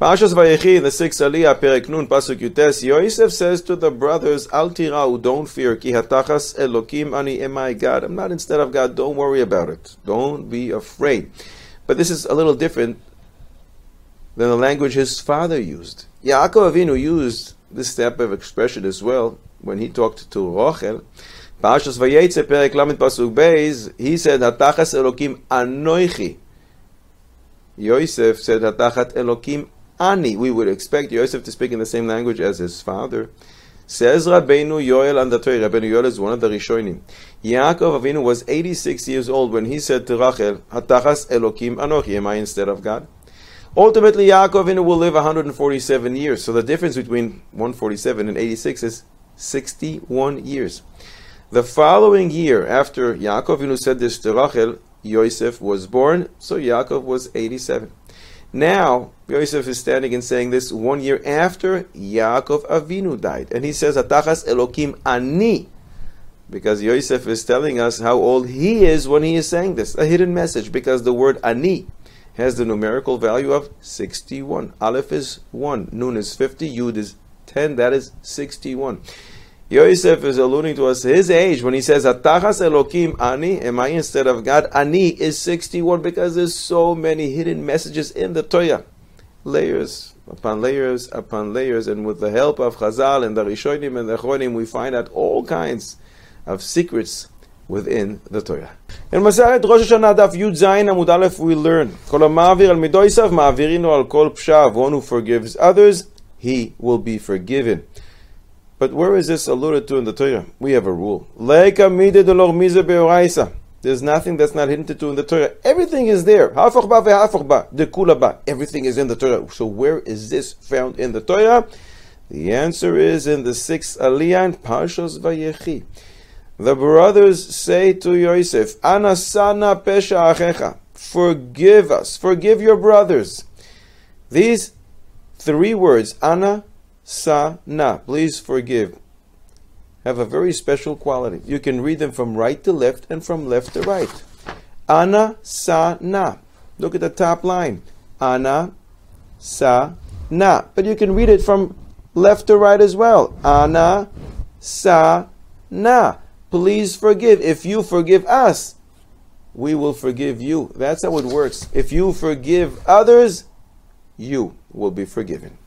Parashas Vayechi, the sixth Aliyah, Perek Nun, Pasuk Yutes, Yosef says to the brothers, Al tirau, don't fear, ki hatachas Elokim ani emai God. I'm not instead of God, don't worry about it. Don't be afraid. But this is a little different than the language his father used. Yaakov Avinu used this type of expression as well when he talked to Rochel. Parashas Vayetze, Perek Lamed Pasuk Beis, he said, Hatachas Elokim anoichi. Yosef said, Hatachat Elokim ani. We would expect Yosef to speak in the same language as his father. Says Rabbeinu Yoel and the Torah. Rabbeinu Yoel is one of the Rishonim. Yaakov Avinu was 86 years old when he said to Rachel, Hatachas Elokim Anochi, am I instead of God? Ultimately, Yaakov Avinu will live 147 years. So the difference between 147 and 86 is 61 years. The following year, after Yaakov Avinu said this to Rachel, Yosef was born, so Yaakov was 87. Now, Yosef is standing and saying this one year after Yaakov Avinu died. And he says, Atachas Elokim Ani. Because Yosef is telling us how old he is when he is saying this. A hidden message, because the word Ani has the numerical value of 61. Aleph is 1, Nun is 50, Yud is 10, that is 61. Yosef is alluding to us his age when he says, Atachas Elokim Ani, am I instead of God? Ani is 61 because there's so many hidden messages in the Torah. Layers upon layers upon layers, and with the help of Chazal and the Rishonim and the Chonim, we find out all kinds of secrets within the Torah. In Maseches Rosh Hashanah Daf Yud Zayin Amud Aleph we learn, Kol ma'avir al midoisav ma'avirinu al kol pshav, one who forgives others, he will be forgiven. But where is this alluded to in the Torah? We have a rule. There's nothing that's not hinted to in the Torah. Everything is there. Everything is in the Torah. So where is this found in the Torah? The answer is in the sixth Aliyah in Parshas Vayechi. The brothers say to Yosef, Anasana pesha achecha. Forgive us. Forgive your brothers. These three words, Ana, sa na. Please forgive. Have a very special quality. You can read them from right to left and from left to right. Ana sa na. Look at the top line. Ana sa na. But you can read it from left to right as well. Ana sa na. Please forgive. If you forgive us, we will forgive you. That's how it works. If you forgive others, you will be forgiven.